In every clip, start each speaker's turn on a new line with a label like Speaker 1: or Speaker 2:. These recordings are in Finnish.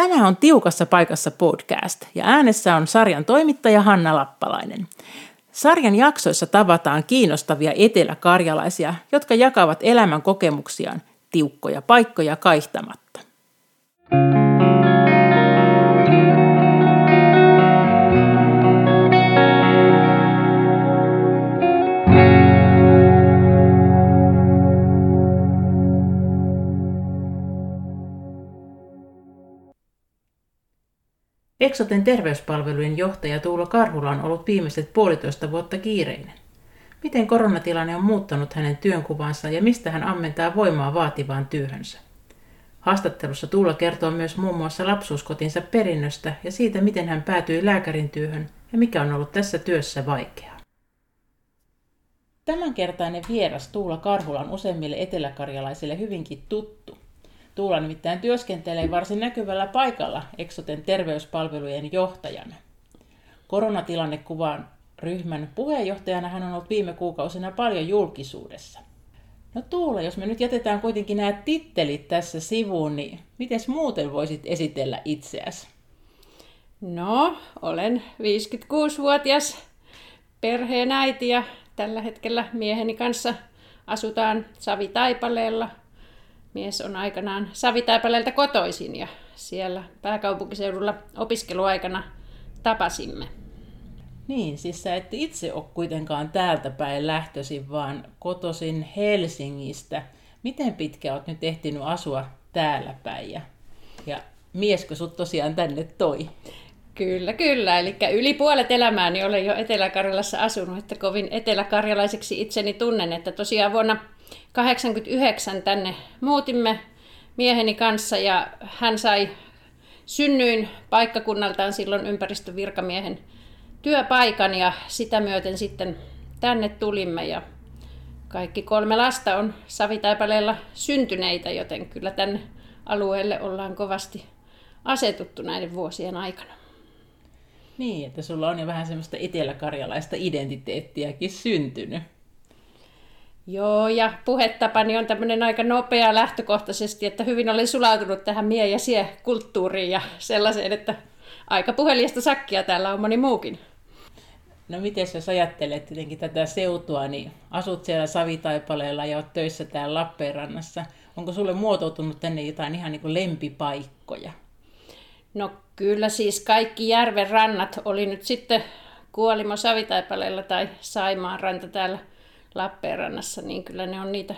Speaker 1: Tämä on Tiukassa paikassa podcast ja äänessä on sarjan toimittaja Hanna Lappalainen. Sarjan jaksoissa tavataan kiinnostavia eteläkarjalaisia, jotka jakavat elämän kokemuksiaan tiukkoja paikkoja kaihtamatta. Eksoten terveyspalvelujen johtaja Tuula Karhula on ollut viimeiset puolitoista vuotta kiireinen. Miten koronatilanne on muuttanut hänen työnkuvansa ja mistä hän ammentaa voimaa vaativaan työhönsä? Haastattelussa Tuula kertoo myös muun muassa lapsuuskotinsa perinnöstä ja siitä, miten hän päätyi lääkärin työhön ja mikä on ollut tässä työssä vaikeaa. Tämänkertainen vieras Tuula Karhula on useimmille eteläkarjalaisille hyvinkin tuttu. Tuula nimittäin työskentelee varsin näkyvällä paikalla Exoten terveyspalvelujen johtajana. Koronatilannekuvan ryhmän puheenjohtajana hän on ollut viime kuukausina paljon julkisuudessa. No Tuula, jos me nyt jätetään kuitenkin nämä tittelit tässä sivuun, niin miten muuten voisit esitellä itseäsi?
Speaker 2: No, olen 56-vuotias perheenäiti ja tällä hetkellä mieheni kanssa asutaan Savitaipaleella Mies on aikanaan Savitaipaleelta kotoisin ja siellä pääkaupunkiseudulla opiskeluaikana tapasimme.
Speaker 1: Niin, siis sä et itse ole kuitenkaan täältä päin lähtöisin, vaan kotoisin Helsingistä. Miten pitkä oot nyt ehtinyt asua täällä päin ja, ja mieskö sut tosiaan tänne toi?
Speaker 2: Kyllä, kyllä. Eli yli puolet elämääni olen jo Etelä-Karjalassa asunut, että kovin eteläkarjalaiseksi itseni tunnen, että tosiaan vuonna 89 tänne muutimme mieheni kanssa ja hän sai synnyin paikkakunnaltaan silloin ympäristövirkamiehen työpaikan ja sitä myöten sitten tänne tulimme ja kaikki kolme lasta on Savitaipaleella syntyneitä, joten kyllä tänne alueelle ollaan kovasti asetuttu näiden vuosien aikana.
Speaker 1: Niin, että sulla on jo vähän semmoista eteläkarjalaista identiteettiäkin syntynyt.
Speaker 2: Joo, ja puhetapani on tämmöinen aika nopea lähtökohtaisesti, että hyvin olen sulautunut tähän mie- ja sie-kulttuuriin ja sellaiseen, että aika puhelijasta sakkia täällä on moni muukin.
Speaker 1: No miten jos ajattelet tietenkin tätä seutua, niin asut siellä Savitaipaleella ja olet töissä täällä Lappeenrannassa. Onko sulle muotoutunut tänne jotain ihan niin kuin lempipaikkoja?
Speaker 2: No kyllä siis kaikki järven rannat oli nyt sitten Kuolimo Savitaipaleella tai Saimaan ranta täällä Lappeenrannassa, niin kyllä ne on niitä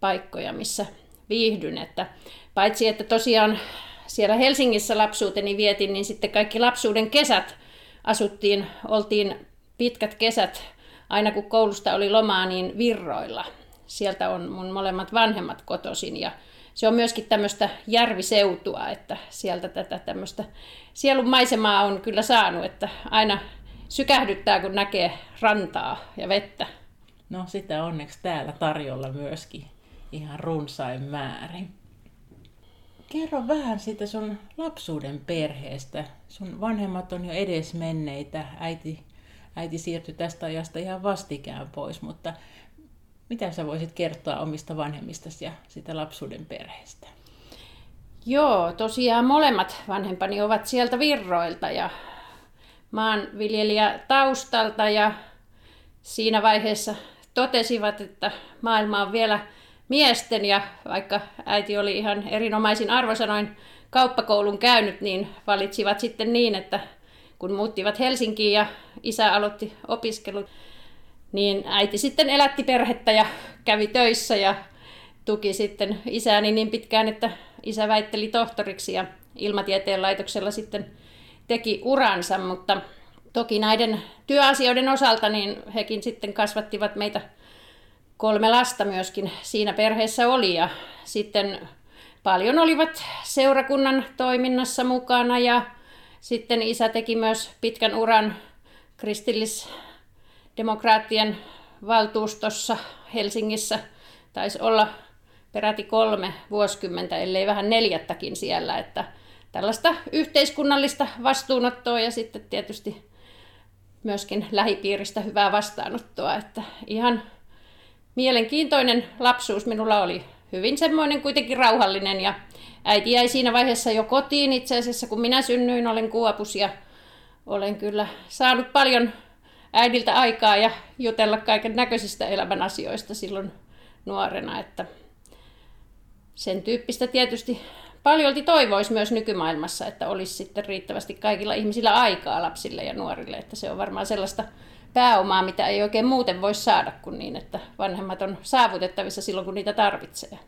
Speaker 2: paikkoja, missä viihdyn. Että paitsi että tosiaan siellä Helsingissä lapsuuteni vietin, niin sitten kaikki lapsuuden kesät asuttiin, oltiin pitkät kesät, aina kun koulusta oli lomaa, niin virroilla. Sieltä on mun molemmat vanhemmat kotosin ja se on myöskin tämmöistä järviseutua, että sieltä tätä tämmöistä sielun maisemaa on kyllä saanut, että aina sykähdyttää, kun näkee rantaa ja vettä.
Speaker 1: No sitä onneksi täällä tarjolla myöskin ihan runsain määrin. Kerro vähän siitä sun lapsuuden perheestä. Sun vanhemmat on jo edes menneitä. Äiti, äiti siirtyi tästä ajasta ihan vastikään pois, mutta mitä sä voisit kertoa omista vanhemmistasi ja sitä lapsuuden perheestä?
Speaker 2: Joo, tosiaan molemmat vanhempani ovat sieltä virroilta ja maanviljelijä taustalta ja siinä vaiheessa totesivat, että maailma on vielä miesten ja vaikka äiti oli ihan erinomaisin arvosanoin kauppakoulun käynyt, niin valitsivat sitten niin, että kun muuttivat Helsinkiin ja isä aloitti opiskelut, niin äiti sitten elätti perhettä ja kävi töissä ja tuki sitten isääni niin pitkään, että isä väitteli tohtoriksi ja ilmatieteen laitoksella sitten teki uransa, mutta toki näiden työasioiden osalta niin hekin sitten kasvattivat meitä kolme lasta myöskin siinä perheessä oli. Ja sitten paljon olivat seurakunnan toiminnassa mukana ja sitten isä teki myös pitkän uran kristillisdemokraattien valtuustossa Helsingissä. Taisi olla peräti kolme vuosikymmentä, ellei vähän neljättäkin siellä, että tällaista yhteiskunnallista vastuunottoa ja sitten tietysti myöskin lähipiiristä hyvää vastaanottoa, että ihan mielenkiintoinen lapsuus minulla oli hyvin semmoinen kuitenkin rauhallinen ja äiti jäi siinä vaiheessa jo kotiin itse asiassa, kun minä synnyin, olen Kuopus ja olen kyllä saanut paljon äidiltä aikaa ja jutella kaiken näköisistä elämän asioista silloin nuorena, että sen tyyppistä tietysti paljolti toivoisi myös nykymaailmassa, että olisi sitten riittävästi kaikilla ihmisillä aikaa lapsille ja nuorille, että se on varmaan sellaista pääomaa, mitä ei oikein muuten voi saada kuin niin, että vanhemmat on saavutettavissa silloin, kun niitä tarvitsee.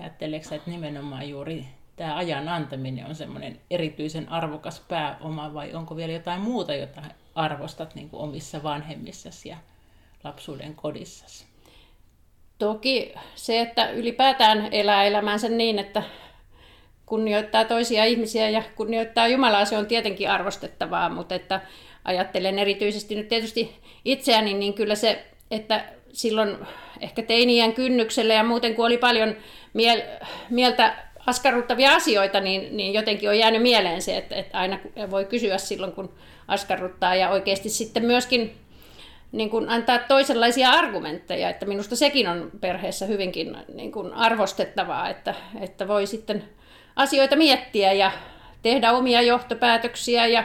Speaker 1: Ajatteleeko että nimenomaan juuri tämä ajan antaminen on semmoinen erityisen arvokas pääoma vai onko vielä jotain muuta, jota arvostat niin kuin omissa vanhemmissasi ja lapsuuden kodissasi?
Speaker 2: Toki se, että ylipäätään elää elämänsä niin, että kunnioittaa toisia ihmisiä ja kunnioittaa Jumalaa, se on tietenkin arvostettavaa, mutta että ajattelen erityisesti nyt tietysti itseäni, niin kyllä se, että silloin ehkä teinien kynnyksellä ja muuten kun oli paljon miel- mieltä askarruttavia asioita, niin, niin jotenkin on jäänyt mieleen se, että, että aina voi kysyä silloin, kun askarruttaa ja oikeasti sitten myöskin niin kuin antaa toisenlaisia argumentteja, että minusta sekin on perheessä hyvinkin niin kuin arvostettavaa, että, että voi sitten asioita miettiä ja tehdä omia johtopäätöksiä ja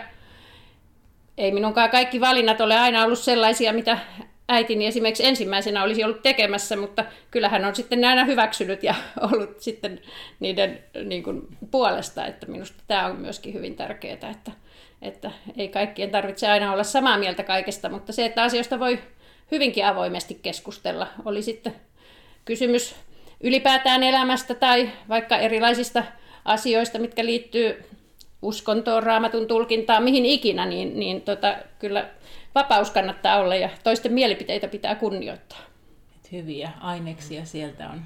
Speaker 2: ei minunkaan kaikki valinnat ole aina ollut sellaisia, mitä äitini esimerkiksi ensimmäisenä olisi ollut tekemässä, mutta kyllähän on sitten aina hyväksynyt ja ollut sitten niiden niin kuin, puolesta, että minusta tämä on myöskin hyvin tärkeää, että, että ei kaikkien tarvitse aina olla samaa mieltä kaikesta, mutta se, että asioista voi hyvinkin avoimesti keskustella, oli sitten kysymys ylipäätään elämästä tai vaikka erilaisista asioista, mitkä liittyy uskontoon, raamatun tulkintaan, mihin ikinä, niin, niin tota, kyllä vapaus kannattaa olla ja toisten mielipiteitä pitää kunnioittaa.
Speaker 1: Et hyviä aineksia sieltä on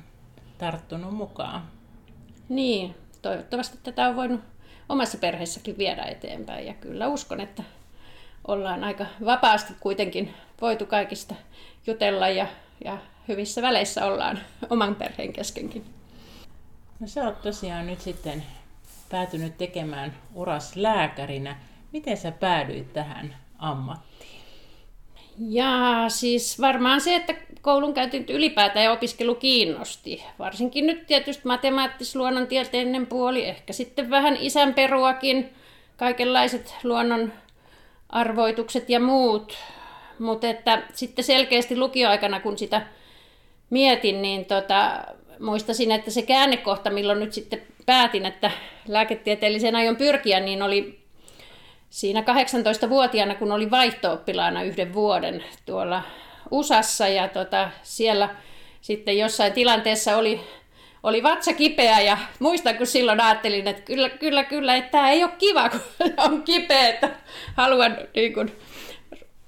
Speaker 1: tarttunut mukaan.
Speaker 2: Niin, toivottavasti tätä on voinut omassa perheessäkin viedä eteenpäin ja kyllä uskon, että ollaan aika vapaasti kuitenkin voitu kaikista jutella ja, ja hyvissä väleissä ollaan oman perheen keskenkin.
Speaker 1: No sä oot tosiaan nyt sitten päätynyt tekemään uras lääkärinä. Miten sä päädyit tähän ammattiin?
Speaker 2: Ja siis varmaan se, että koulun käynti ylipäätään ja opiskelu kiinnosti. Varsinkin nyt tietysti matemaattis-luonnontieteellinen puoli, ehkä sitten vähän isän peruakin, kaikenlaiset luonnon arvoitukset ja muut. Mutta että sitten selkeästi lukioaikana, kun sitä mietin, niin tota, muistasin, että se käännekohta, milloin nyt sitten päätin, että lääketieteelliseen aion pyrkiä, niin oli siinä 18-vuotiaana, kun oli vaihto-oppilaana yhden vuoden tuolla USAssa ja tota, siellä sitten jossain tilanteessa oli, oli vatsa kipeä ja muistan, kun silloin ajattelin, että kyllä, kyllä, kyllä, että tämä ei ole kiva, kun on kipeä, että haluan niin kuin,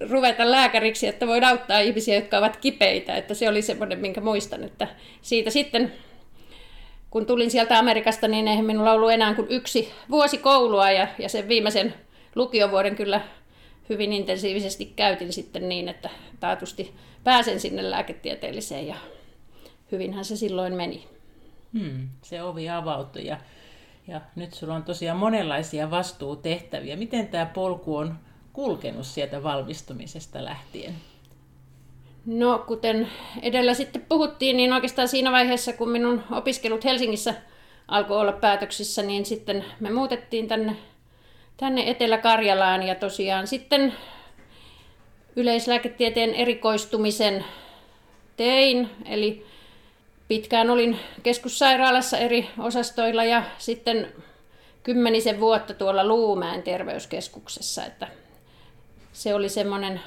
Speaker 2: ruveta lääkäriksi, että voin auttaa ihmisiä, jotka ovat kipeitä. Että se oli semmoinen, minkä muistan, että siitä sitten kun tulin sieltä Amerikasta, niin eihän minulla ollut enää kuin yksi vuosi koulua ja, ja sen viimeisen lukiovuoden kyllä hyvin intensiivisesti käytin sitten niin, että taatusti pääsen sinne lääketieteelliseen ja hyvinhän se silloin meni.
Speaker 1: Hmm, se ovi avautui ja, ja nyt sulla on tosiaan monenlaisia vastuutehtäviä. Miten tämä polku on kulkenut sieltä valmistumisesta lähtien?
Speaker 2: No, kuten edellä sitten puhuttiin, niin oikeastaan siinä vaiheessa, kun minun opiskelut Helsingissä alkoi olla päätöksissä, niin sitten me muutettiin tänne, tänne Etelä-Karjalaan ja tosiaan sitten yleislääketieteen erikoistumisen tein, eli pitkään olin keskussairaalassa eri osastoilla ja sitten kymmenisen vuotta tuolla Luumäen terveyskeskuksessa, että se oli semmoinen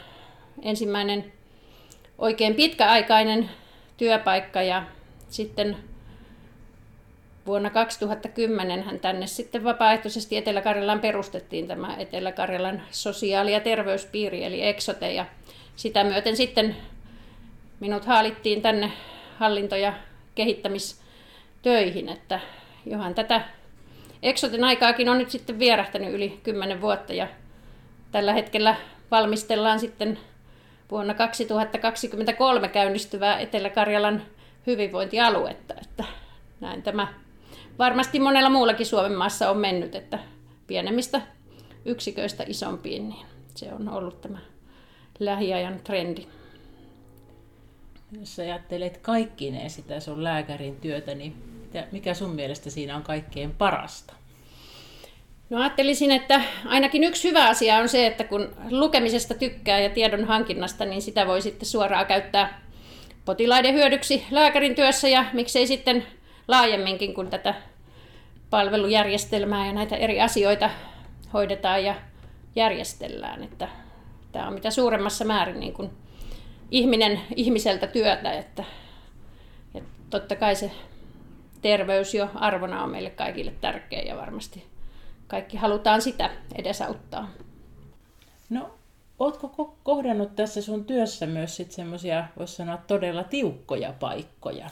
Speaker 2: ensimmäinen oikein pitkäaikainen työpaikka ja sitten vuonna 2010 hän tänne sitten vapaaehtoisesti Etelä-Karjalan perustettiin tämä Etelä-Karjalan sosiaali- ja terveyspiiri eli Exote ja sitä myöten sitten minut haalittiin tänne hallinto- ja kehittämistöihin, että johan tätä Exoten aikaakin on nyt sitten vierähtänyt yli 10 vuotta ja tällä hetkellä valmistellaan sitten vuonna 2023 käynnistyvää Etelä-Karjalan hyvinvointialuetta. Että näin tämä varmasti monella muullakin Suomen maassa on mennyt, että pienemmistä yksiköistä isompiin, niin se on ollut tämä lähiajan trendi.
Speaker 1: jos ajattelet kaikkineen sitä sun lääkärin työtä, niin mikä sun mielestä siinä on kaikkein parasta?
Speaker 2: No ajattelisin, että ainakin yksi hyvä asia on se, että kun lukemisesta tykkää ja tiedon hankinnasta, niin sitä voi sitten suoraan käyttää potilaiden hyödyksi lääkärin työssä ja miksei sitten laajemminkin, kun tätä palvelujärjestelmää ja näitä eri asioita hoidetaan ja järjestellään. Että tämä on mitä suuremmassa määrin niin kuin ihminen ihmiseltä työtä, että, että totta kai se terveys jo arvona on meille kaikille tärkeä ja varmasti kaikki halutaan sitä edesauttaa.
Speaker 1: No, ootko kohdannut tässä sun työssä myös sitten semmoisia, voisi sanoa, todella tiukkoja paikkoja?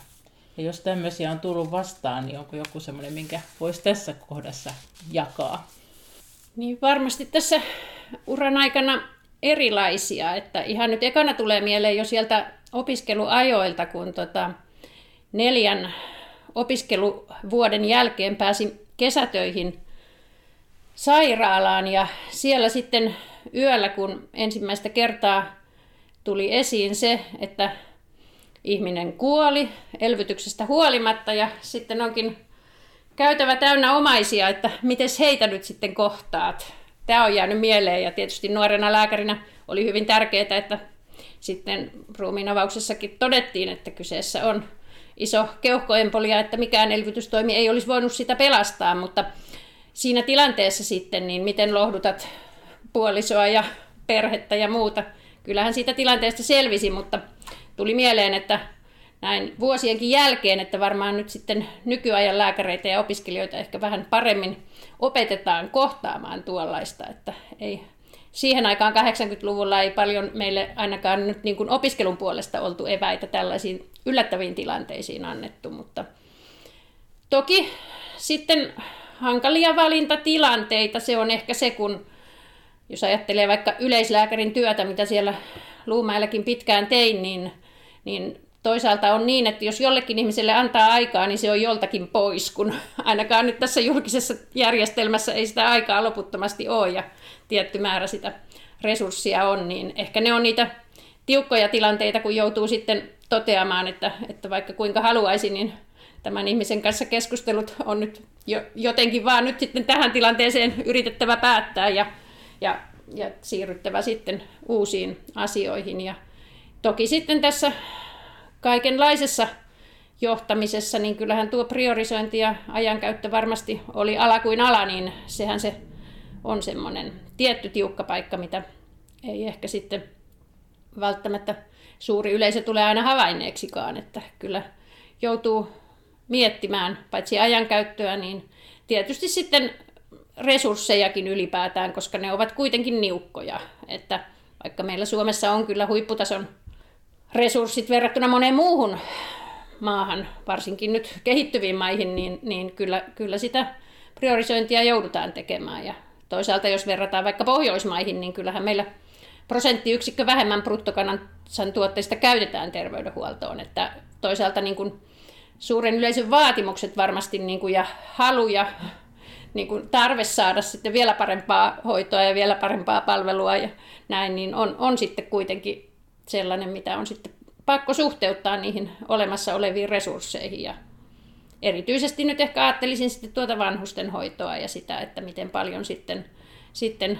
Speaker 1: Ja jos tämmöisiä on tullut vastaan, niin onko joku semmoinen, minkä voisi tässä kohdassa jakaa?
Speaker 2: Niin varmasti tässä uran aikana erilaisia. Että ihan nyt ekana tulee mieleen jo sieltä opiskeluajoilta, kun tota neljän opiskeluvuoden jälkeen pääsin kesätöihin sairaalaan ja siellä sitten yöllä, kun ensimmäistä kertaa tuli esiin se, että ihminen kuoli elvytyksestä huolimatta ja sitten onkin käytävä täynnä omaisia, että miten heitä nyt sitten kohtaat. Tämä on jäänyt mieleen ja tietysti nuorena lääkärinä oli hyvin tärkeää, että sitten ruumiin avauksessakin todettiin, että kyseessä on iso keuhkoempolia, että mikään elvytystoimi ei olisi voinut sitä pelastaa, mutta siinä tilanteessa sitten, niin miten lohdutat puolisoa ja perhettä ja muuta. Kyllähän siitä tilanteesta selvisi, mutta tuli mieleen, että näin vuosienkin jälkeen, että varmaan nyt sitten nykyajan lääkäreitä ja opiskelijoita ehkä vähän paremmin opetetaan kohtaamaan tuollaista, että ei siihen aikaan 80-luvulla ei paljon meille ainakaan nyt niin kuin opiskelun puolesta oltu eväitä tällaisiin yllättäviin tilanteisiin annettu, mutta toki sitten hankalia valintatilanteita se on ehkä se, kun jos ajattelee vaikka yleislääkärin työtä, mitä siellä Luumäelläkin pitkään tein, niin, niin toisaalta on niin, että jos jollekin ihmiselle antaa aikaa, niin se on joltakin pois, kun ainakaan nyt tässä julkisessa järjestelmässä ei sitä aikaa loputtomasti ole ja tietty määrä sitä resurssia on, niin ehkä ne on niitä tiukkoja tilanteita, kun joutuu sitten toteamaan, että, että vaikka kuinka haluaisi, niin tämän ihmisen kanssa keskustelut on nyt jo, jotenkin vaan nyt sitten tähän tilanteeseen yritettävä päättää ja, ja, ja siirryttävä sitten uusiin asioihin. Ja toki sitten tässä kaikenlaisessa johtamisessa, niin kyllähän tuo priorisointi ja ajankäyttö varmasti oli ala kuin ala, niin sehän se on semmoinen tietty tiukka paikka, mitä ei ehkä sitten välttämättä suuri yleisö tulee aina havainneeksikaan, että kyllä joutuu miettimään paitsi ajankäyttöä, niin tietysti sitten resurssejakin ylipäätään, koska ne ovat kuitenkin niukkoja. Että vaikka meillä Suomessa on kyllä huipputason resurssit verrattuna moneen muuhun maahan, varsinkin nyt kehittyviin maihin, niin, niin kyllä, kyllä sitä priorisointia joudutaan tekemään. Ja toisaalta jos verrataan vaikka Pohjoismaihin, niin kyllähän meillä prosenttiyksikkö vähemmän bruttokansantuotteista käytetään terveydenhuoltoon. Että toisaalta niin kuin suuren yleisön vaatimukset varmasti niin kuin, ja halu ja niin kuin tarve saada sitten vielä parempaa hoitoa ja vielä parempaa palvelua ja näin, niin on, on sitten kuitenkin sellainen, mitä on sitten pakko suhteuttaa niihin olemassa oleviin resursseihin. Ja erityisesti nyt ehkä ajattelisin sitten tuota vanhusten hoitoa ja sitä, että miten paljon sitten, sitten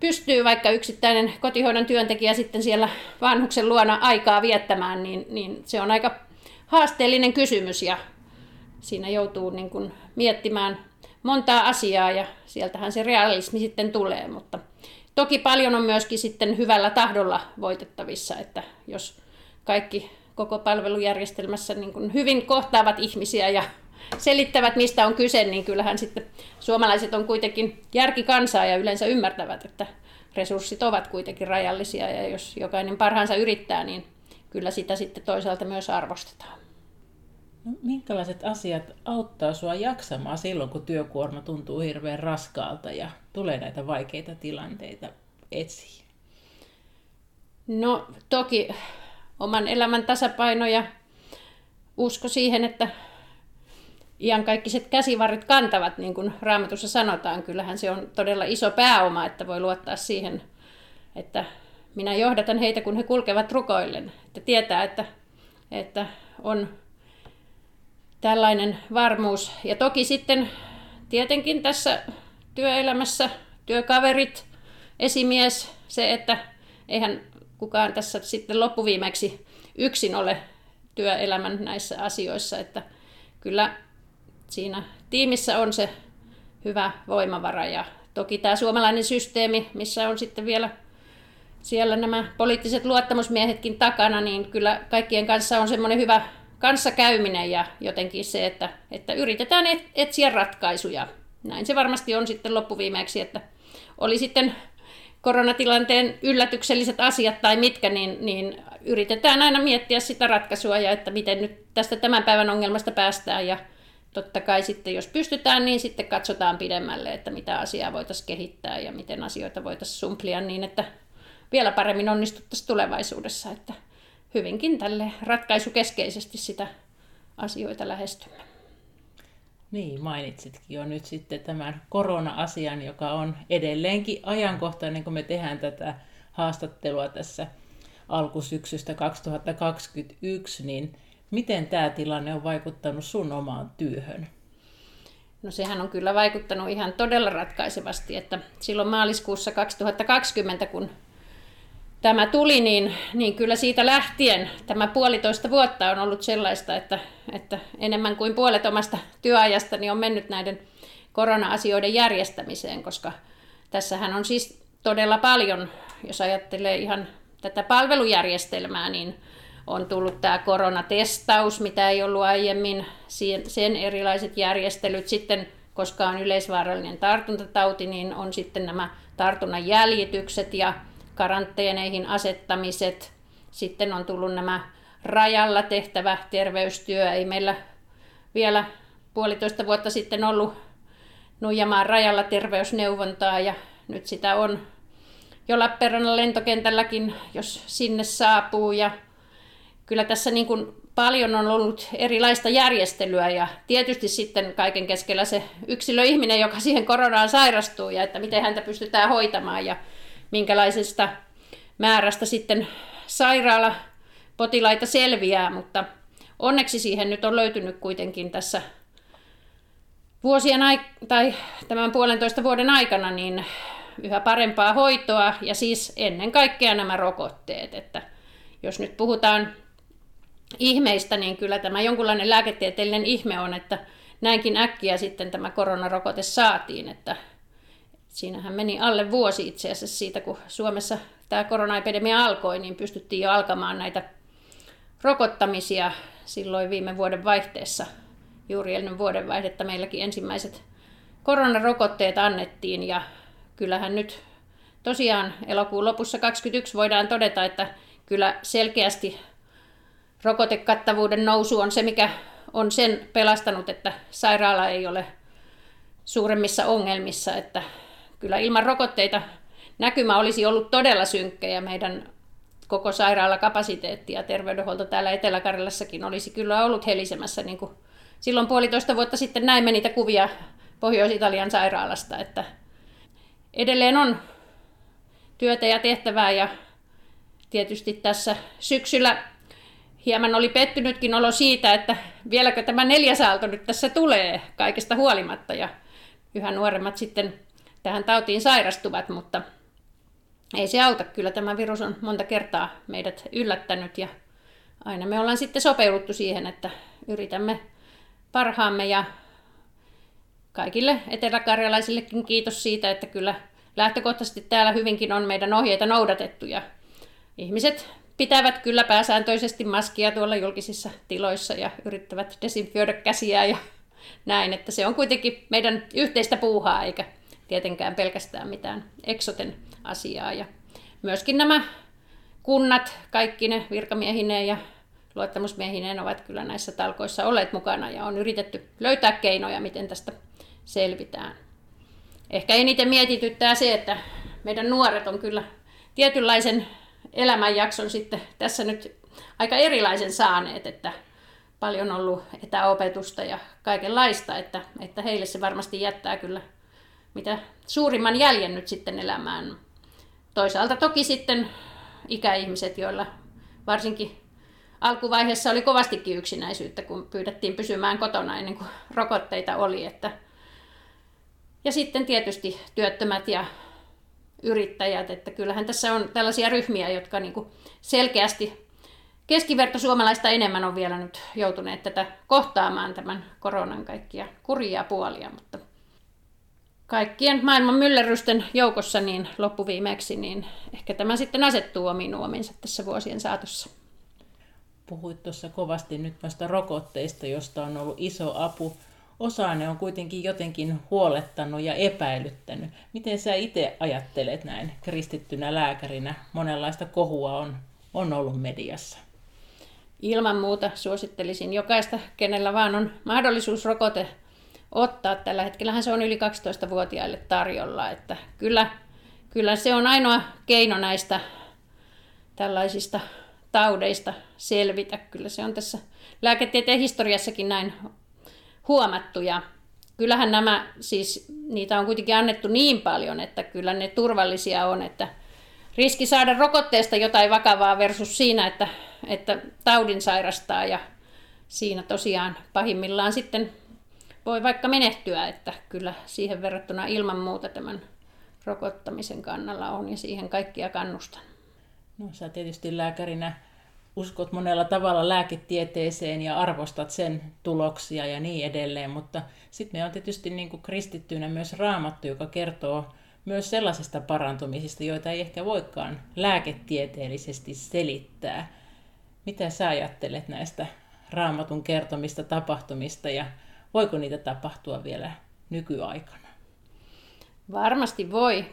Speaker 2: pystyy vaikka yksittäinen kotihoidon työntekijä sitten siellä vanhuksen luona aikaa viettämään, niin, niin se on aika haasteellinen kysymys ja siinä joutuu niin kuin miettimään montaa asiaa ja sieltähän se realismi sitten tulee, mutta toki paljon on myöskin sitten hyvällä tahdolla voitettavissa, että jos kaikki koko palvelujärjestelmässä niin kuin hyvin kohtaavat ihmisiä ja selittävät, mistä on kyse, niin kyllähän sitten suomalaiset on kuitenkin järkikansaa ja yleensä ymmärtävät, että resurssit ovat kuitenkin rajallisia ja jos jokainen parhaansa yrittää, niin kyllä sitä sitten toisaalta myös arvostetaan.
Speaker 1: No, minkälaiset asiat auttaa sinua jaksamaan silloin, kun työkuorma tuntuu hirveän raskaalta ja tulee näitä vaikeita tilanteita esiin?
Speaker 2: No toki oman elämän tasapaino ja usko siihen, että iankaikkiset käsivarret kantavat, niin kuin raamatussa sanotaan. Kyllähän se on todella iso pääoma, että voi luottaa siihen, että minä johdatan heitä, kun he kulkevat rukoillen. Että tietää, että että on tällainen varmuus. Ja toki sitten tietenkin tässä työelämässä työkaverit, esimies, se, että eihän kukaan tässä sitten loppuviimeksi yksin ole työelämän näissä asioissa, että kyllä siinä tiimissä on se hyvä voimavara ja toki tämä suomalainen systeemi, missä on sitten vielä siellä nämä poliittiset luottamusmiehetkin takana, niin kyllä kaikkien kanssa on semmoinen hyvä kanssakäyminen ja jotenkin se, että, että yritetään etsiä ratkaisuja. Näin se varmasti on sitten loppuviimeeksi, että oli sitten koronatilanteen yllätykselliset asiat tai mitkä, niin, niin yritetään aina miettiä sitä ratkaisua ja että miten nyt tästä tämän päivän ongelmasta päästään ja totta kai sitten jos pystytään, niin sitten katsotaan pidemmälle, että mitä asiaa voitaisiin kehittää ja miten asioita voitaisiin sumplia niin, että vielä paremmin onnistuttaisiin tulevaisuudessa, että hyvinkin tälle ratkaisukeskeisesti sitä asioita lähestymme.
Speaker 1: Niin, mainitsitkin jo nyt sitten tämän korona-asian, joka on edelleenkin ajankohtainen, kun me tehdään tätä haastattelua tässä alkusyksystä 2021, niin miten tämä tilanne on vaikuttanut sun omaan työhön?
Speaker 2: No sehän on kyllä vaikuttanut ihan todella ratkaisevasti, että silloin maaliskuussa 2020, kun tämä tuli, niin, niin kyllä siitä lähtien tämä puolitoista vuotta on ollut sellaista, että, että enemmän kuin puolet omasta työajastani on mennyt näiden korona-asioiden järjestämiseen, koska tässähän on siis todella paljon, jos ajattelee ihan tätä palvelujärjestelmää, niin on tullut tämä koronatestaus, mitä ei ollut aiemmin, sen erilaiset järjestelyt. Sitten, koska on yleisvaarallinen tartuntatauti, niin on sitten nämä tartunnan jäljitykset ja karanteeneihin asettamiset. Sitten on tullut nämä rajalla tehtävä terveystyö. Ei meillä vielä puolitoista vuotta sitten ollut Nuijamaan rajalla terveysneuvontaa ja nyt sitä on jo Lappeenrannan lentokentälläkin, jos sinne saapuu. Ja kyllä tässä niin kuin paljon on ollut erilaista järjestelyä ja tietysti sitten kaiken keskellä se yksilöihminen, joka siihen koronaan sairastuu ja että miten häntä pystytään hoitamaan ja minkälaisesta määrästä sitten sairaala potilaita selviää, mutta onneksi siihen nyt on löytynyt kuitenkin tässä vuosien ai- tai tämän puolentoista vuoden aikana niin yhä parempaa hoitoa ja siis ennen kaikkea nämä rokotteet, että jos nyt puhutaan ihmeistä, niin kyllä tämä jonkunlainen lääketieteellinen ihme on, että näinkin äkkiä sitten tämä koronarokote saatiin, että siinähän meni alle vuosi itse asiassa siitä, kun Suomessa tämä koronaepidemia alkoi, niin pystyttiin jo alkamaan näitä rokottamisia silloin viime vuoden vaihteessa. Juuri ennen vuoden vaihdetta meilläkin ensimmäiset koronarokotteet annettiin ja kyllähän nyt tosiaan elokuun lopussa 2021 voidaan todeta, että kyllä selkeästi rokotekattavuuden nousu on se, mikä on sen pelastanut, että sairaala ei ole suuremmissa ongelmissa, että kyllä ilman rokotteita näkymä olisi ollut todella synkkä ja meidän koko sairaalakapasiteetti ja terveydenhuolto täällä Etelä-Karjalassakin olisi kyllä ollut helisemässä. Niin kuin silloin puolitoista vuotta sitten näimme niitä kuvia Pohjois-Italian sairaalasta, että edelleen on työtä ja tehtävää ja tietysti tässä syksyllä hieman oli pettynytkin olo siitä, että vieläkö tämä neljäs aalto nyt tässä tulee kaikesta huolimatta ja yhä nuoremmat sitten tähän tautiin sairastuvat, mutta ei se auta. Kyllä tämä virus on monta kertaa meidät yllättänyt ja aina me ollaan sitten sopeuduttu siihen, että yritämme parhaamme ja kaikille eteläkarjalaisillekin kiitos siitä, että kyllä lähtökohtaisesti täällä hyvinkin on meidän ohjeita noudatettu ja ihmiset pitävät kyllä pääsääntöisesti maskia tuolla julkisissa tiloissa ja yrittävät desinfioida käsiä ja näin, että se on kuitenkin meidän yhteistä puuhaa eikä tietenkään pelkästään mitään eksoten asiaa. Ja myöskin nämä kunnat, kaikki ne virkamiehineen ja luottamusmiehineen ovat kyllä näissä talkoissa olleet mukana ja on yritetty löytää keinoja, miten tästä selvitään. Ehkä eniten mietityttää se, että meidän nuoret on kyllä tietynlaisen elämänjakson sitten tässä nyt aika erilaisen saaneet, että paljon ollut etäopetusta ja kaikenlaista, että, että heille se varmasti jättää kyllä mitä suurimman jäljen nyt sitten elämään. Toisaalta toki sitten ikäihmiset, joilla varsinkin alkuvaiheessa oli kovastikin yksinäisyyttä, kun pyydettiin pysymään kotona ennen kuin rokotteita oli. Että... Ja sitten tietysti työttömät ja yrittäjät, että kyllähän tässä on tällaisia ryhmiä, jotka niin kuin selkeästi keskiverto suomalaista enemmän on vielä nyt joutuneet tätä kohtaamaan tämän koronan kaikkia kurjia puolia, mutta kaikkien maailman myllerrysten joukossa niin loppuviimeksi, niin ehkä tämä sitten asettuu omiin uominsa tässä vuosien saatossa.
Speaker 1: Puhuit tuossa kovasti nyt noista rokotteista, josta on ollut iso apu. Osa ne on kuitenkin jotenkin huolettanut ja epäilyttänyt. Miten sä itse ajattelet näin kristittynä lääkärinä? Monenlaista kohua on, on ollut mediassa.
Speaker 2: Ilman muuta suosittelisin jokaista, kenellä vaan on mahdollisuus rokote ottaa. Tällä hetkellähän se on yli 12-vuotiaille tarjolla. Että kyllä, kyllä se on ainoa keino näistä tällaisista taudeista selvitä. Kyllä se on tässä lääketieteen historiassakin näin huomattu. Ja kyllähän nämä, siis niitä on kuitenkin annettu niin paljon, että kyllä ne turvallisia on, että riski saada rokotteesta jotain vakavaa versus siinä, että, että taudin sairastaa ja siinä tosiaan pahimmillaan sitten voi vaikka menehtyä, että kyllä siihen verrattuna ilman muuta tämän rokottamisen kannalla on ja siihen kaikkia kannustan.
Speaker 1: No sä tietysti lääkärinä uskot monella tavalla lääketieteeseen ja arvostat sen tuloksia ja niin edelleen, mutta sitten me on tietysti niin kuin kristittyinä myös raamattu, joka kertoo myös sellaisista parantumisista, joita ei ehkä voikaan lääketieteellisesti selittää. Mitä sä ajattelet näistä raamatun kertomista tapahtumista ja voiko niitä tapahtua vielä nykyaikana?
Speaker 2: Varmasti voi.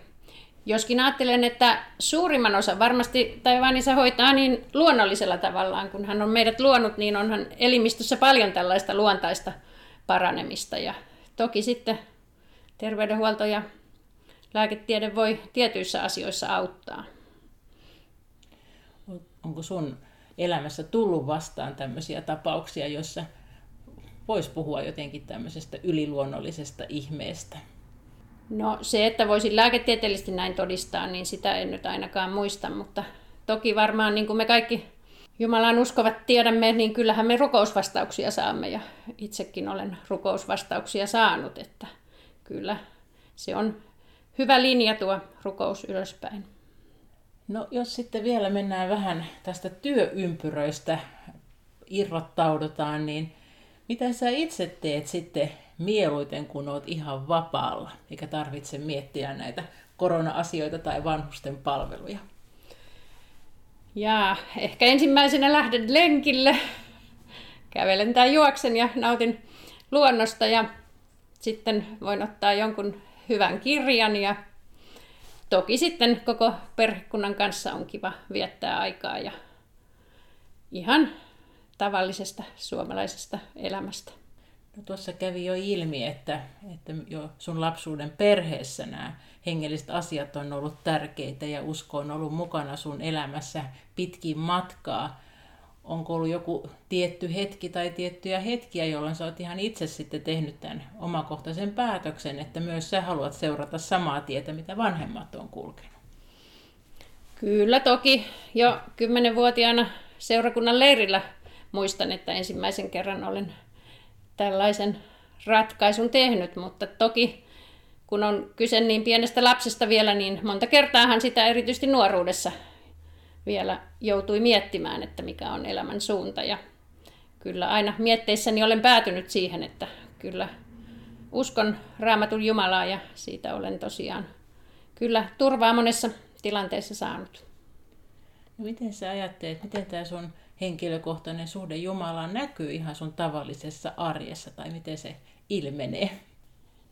Speaker 2: Joskin ajattelen, että suurimman osa varmasti Taiwanissa hoitaa niin luonnollisella tavallaan, kun hän on meidät luonut, niin onhan elimistössä paljon tällaista luontaista paranemista. Ja toki sitten terveydenhuolto ja lääketiede voi tietyissä asioissa auttaa.
Speaker 1: Onko sun elämässä tullut vastaan tämmöisiä tapauksia, joissa voisi puhua jotenkin tämmöisestä yliluonnollisesta ihmeestä?
Speaker 2: No se, että voisin lääketieteellisesti näin todistaa, niin sitä en nyt ainakaan muista, mutta toki varmaan niin kuin me kaikki Jumalan uskovat tiedämme, niin kyllähän me rukousvastauksia saamme ja itsekin olen rukousvastauksia saanut, että kyllä se on hyvä linja tuo rukous ylöspäin.
Speaker 1: No jos sitten vielä mennään vähän tästä työympyröistä irrottaudutaan, niin mitä sä itse teet sitten mieluiten, kun oot ihan vapaalla, eikä tarvitse miettiä näitä korona-asioita tai vanhusten palveluja?
Speaker 2: Ja ehkä ensimmäisenä lähden lenkille, kävelen tai juoksen ja nautin luonnosta ja sitten voin ottaa jonkun hyvän kirjan ja toki sitten koko perhekunnan kanssa on kiva viettää aikaa ja ihan tavallisesta suomalaisesta elämästä.
Speaker 1: No tuossa kävi jo ilmi, että, että jo sun lapsuuden perheessä nämä hengelliset asiat on ollut tärkeitä ja usko on ollut mukana sun elämässä pitkin matkaa. Onko ollut joku tietty hetki tai tiettyjä hetkiä, jolloin sä oot ihan itse sitten tehnyt tämän omakohtaisen päätöksen, että myös sä haluat seurata samaa tietä, mitä vanhemmat on kulkenut?
Speaker 2: Kyllä toki. Jo kymmenenvuotiaana seurakunnan leirillä muistan, että ensimmäisen kerran olen tällaisen ratkaisun tehnyt, mutta toki kun on kyse niin pienestä lapsesta vielä, niin monta kertaahan sitä erityisesti nuoruudessa vielä joutui miettimään, että mikä on elämän suunta. Ja kyllä aina mietteissäni olen päätynyt siihen, että kyllä uskon raamatun Jumalaa ja siitä olen tosiaan kyllä turvaa monessa tilanteessa saanut.
Speaker 1: No miten sä ajattelet, miten tämä sun henkilökohtainen suhde Jumalaan näkyy ihan sun tavallisessa arjessa tai miten se ilmenee?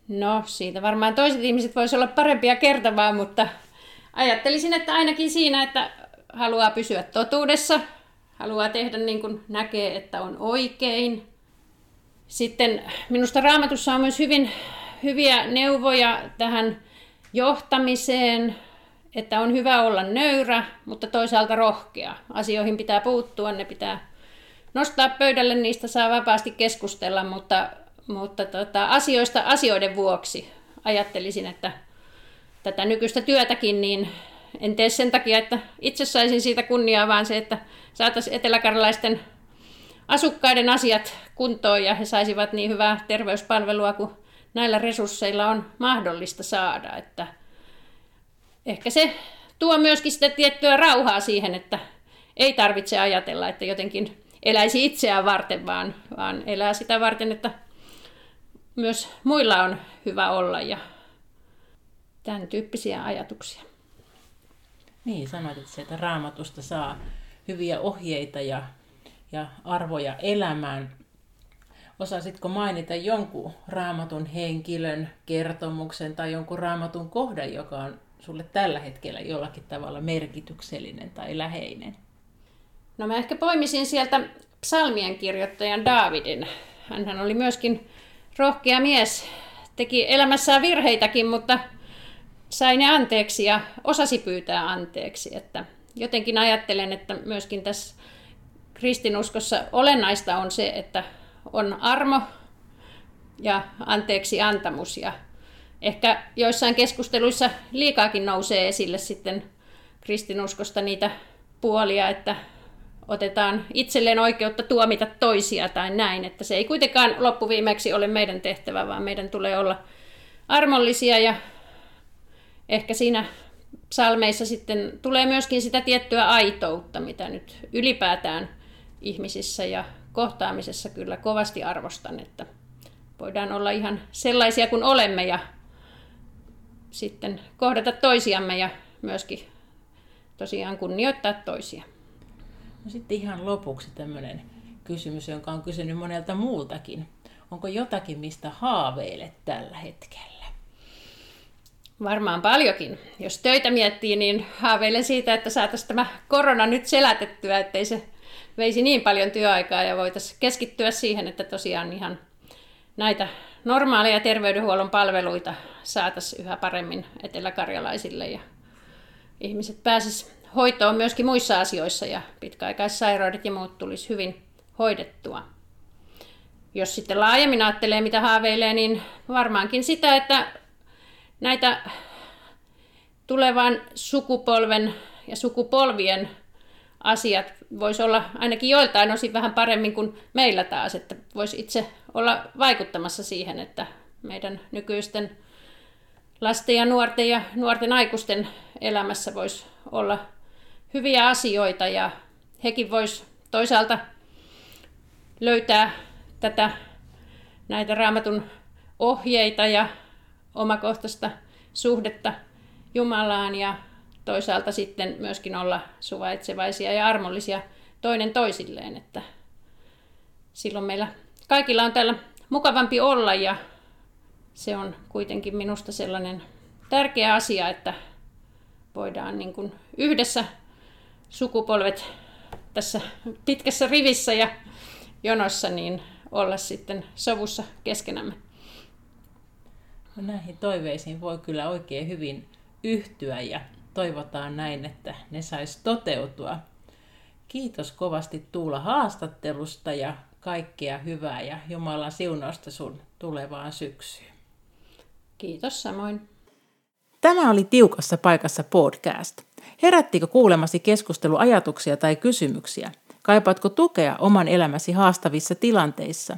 Speaker 2: No, siitä varmaan toiset ihmiset voisivat olla parempia kertomaan, mutta ajattelisin, että ainakin siinä, että haluaa pysyä totuudessa, haluaa tehdä niin kuin näkee, että on oikein. Sitten minusta raamatussa on myös hyvin hyviä neuvoja tähän johtamiseen, että on hyvä olla nöyrä, mutta toisaalta rohkea. Asioihin pitää puuttua, ne pitää nostaa pöydälle, niistä saa vapaasti keskustella, mutta, mutta tota, asioista asioiden vuoksi ajattelisin, että tätä nykyistä työtäkin, niin, en tee sen takia, että itse saisin siitä kunniaa, vaan se, että saataisiin eteläkarjalaisten asukkaiden asiat kuntoon ja he saisivat niin hyvää terveyspalvelua kuin näillä resursseilla on mahdollista saada. Että ehkä se tuo myöskin sitä tiettyä rauhaa siihen, että ei tarvitse ajatella, että jotenkin eläisi itseään varten, vaan, vaan elää sitä varten, että myös muilla on hyvä olla ja tämän tyyppisiä ajatuksia.
Speaker 1: Niin, sanoit, että sieltä raamatusta saa hyviä ohjeita ja, ja arvoja elämään. Osaisitko mainita jonkun raamatun henkilön kertomuksen tai jonkun raamatun kohdan, joka on sulle tällä hetkellä jollakin tavalla merkityksellinen tai läheinen?
Speaker 2: No mä ehkä poimisin sieltä psalmien kirjoittajan Daavidin. Hän oli myöskin rohkea mies, teki elämässään virheitäkin, mutta sai ne anteeksi ja osasi pyytää anteeksi. Että jotenkin ajattelen, että myöskin tässä kristinuskossa olennaista on se, että on armo ja anteeksi antamus. Ja ehkä joissain keskusteluissa liikaakin nousee esille sitten kristinuskosta niitä puolia, että otetaan itselleen oikeutta tuomita toisia tai näin, että se ei kuitenkaan loppuviimeksi ole meidän tehtävä, vaan meidän tulee olla armollisia ja ehkä siinä psalmeissa sitten tulee myöskin sitä tiettyä aitoutta, mitä nyt ylipäätään ihmisissä ja kohtaamisessa kyllä kovasti arvostan, että voidaan olla ihan sellaisia kuin olemme ja sitten kohdata toisiamme ja myöskin tosiaan kunnioittaa toisia.
Speaker 1: No sitten ihan lopuksi tämmöinen kysymys, jonka on kysynyt monelta muultakin. Onko jotakin, mistä haaveilet tällä hetkellä?
Speaker 2: Varmaan paljonkin. Jos töitä miettii, niin haaveilen siitä, että saataisiin tämä korona nyt selätettyä, ettei se veisi niin paljon työaikaa ja voitaisiin keskittyä siihen, että tosiaan ihan näitä normaaleja terveydenhuollon palveluita saataisiin yhä paremmin eteläkarjalaisille ja ihmiset pääsisivät hoitoon myöskin muissa asioissa ja pitkäaikaissairaudet ja muut tulisi hyvin hoidettua. Jos sitten laajemmin ajattelee, mitä haaveilee, niin varmaankin sitä, että näitä tulevan sukupolven ja sukupolvien asiat voisi olla ainakin joiltain osin vähän paremmin kuin meillä taas, että voisi itse olla vaikuttamassa siihen, että meidän nykyisten lasten ja nuorten ja nuorten aikuisten elämässä voisi olla hyviä asioita ja hekin vois toisaalta löytää tätä näitä raamatun ohjeita ja omakohtaista suhdetta Jumalaan ja toisaalta sitten myöskin olla suvaitsevaisia ja armollisia toinen toisilleen, että silloin meillä kaikilla on täällä mukavampi olla ja se on kuitenkin minusta sellainen tärkeä asia, että voidaan niin kuin yhdessä sukupolvet tässä pitkässä rivissä ja jonossa niin olla sitten sovussa keskenämme.
Speaker 1: No näihin toiveisiin voi kyllä oikein hyvin yhtyä ja toivotaan näin, että ne sais toteutua. Kiitos kovasti Tuula haastattelusta ja kaikkea hyvää ja Jumalan siunausta sun tulevaan syksyyn.
Speaker 2: Kiitos samoin.
Speaker 1: Tämä oli Tiukassa paikassa podcast. Herättikö kuulemasi keskustelu ajatuksia tai kysymyksiä? Kaipaatko tukea oman elämäsi haastavissa tilanteissa?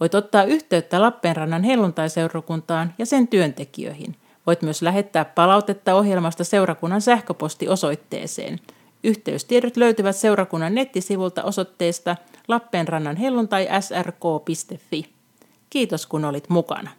Speaker 1: Voit ottaa yhteyttä Lappeenrannan helluntaiseurakuntaan ja sen työntekijöihin. Voit myös lähettää palautetta ohjelmasta seurakunnan sähköpostiosoitteeseen. Yhteystiedot löytyvät seurakunnan nettisivulta osoitteesta lappeenrannan helluntai srk.fi. Kiitos kun olit mukana.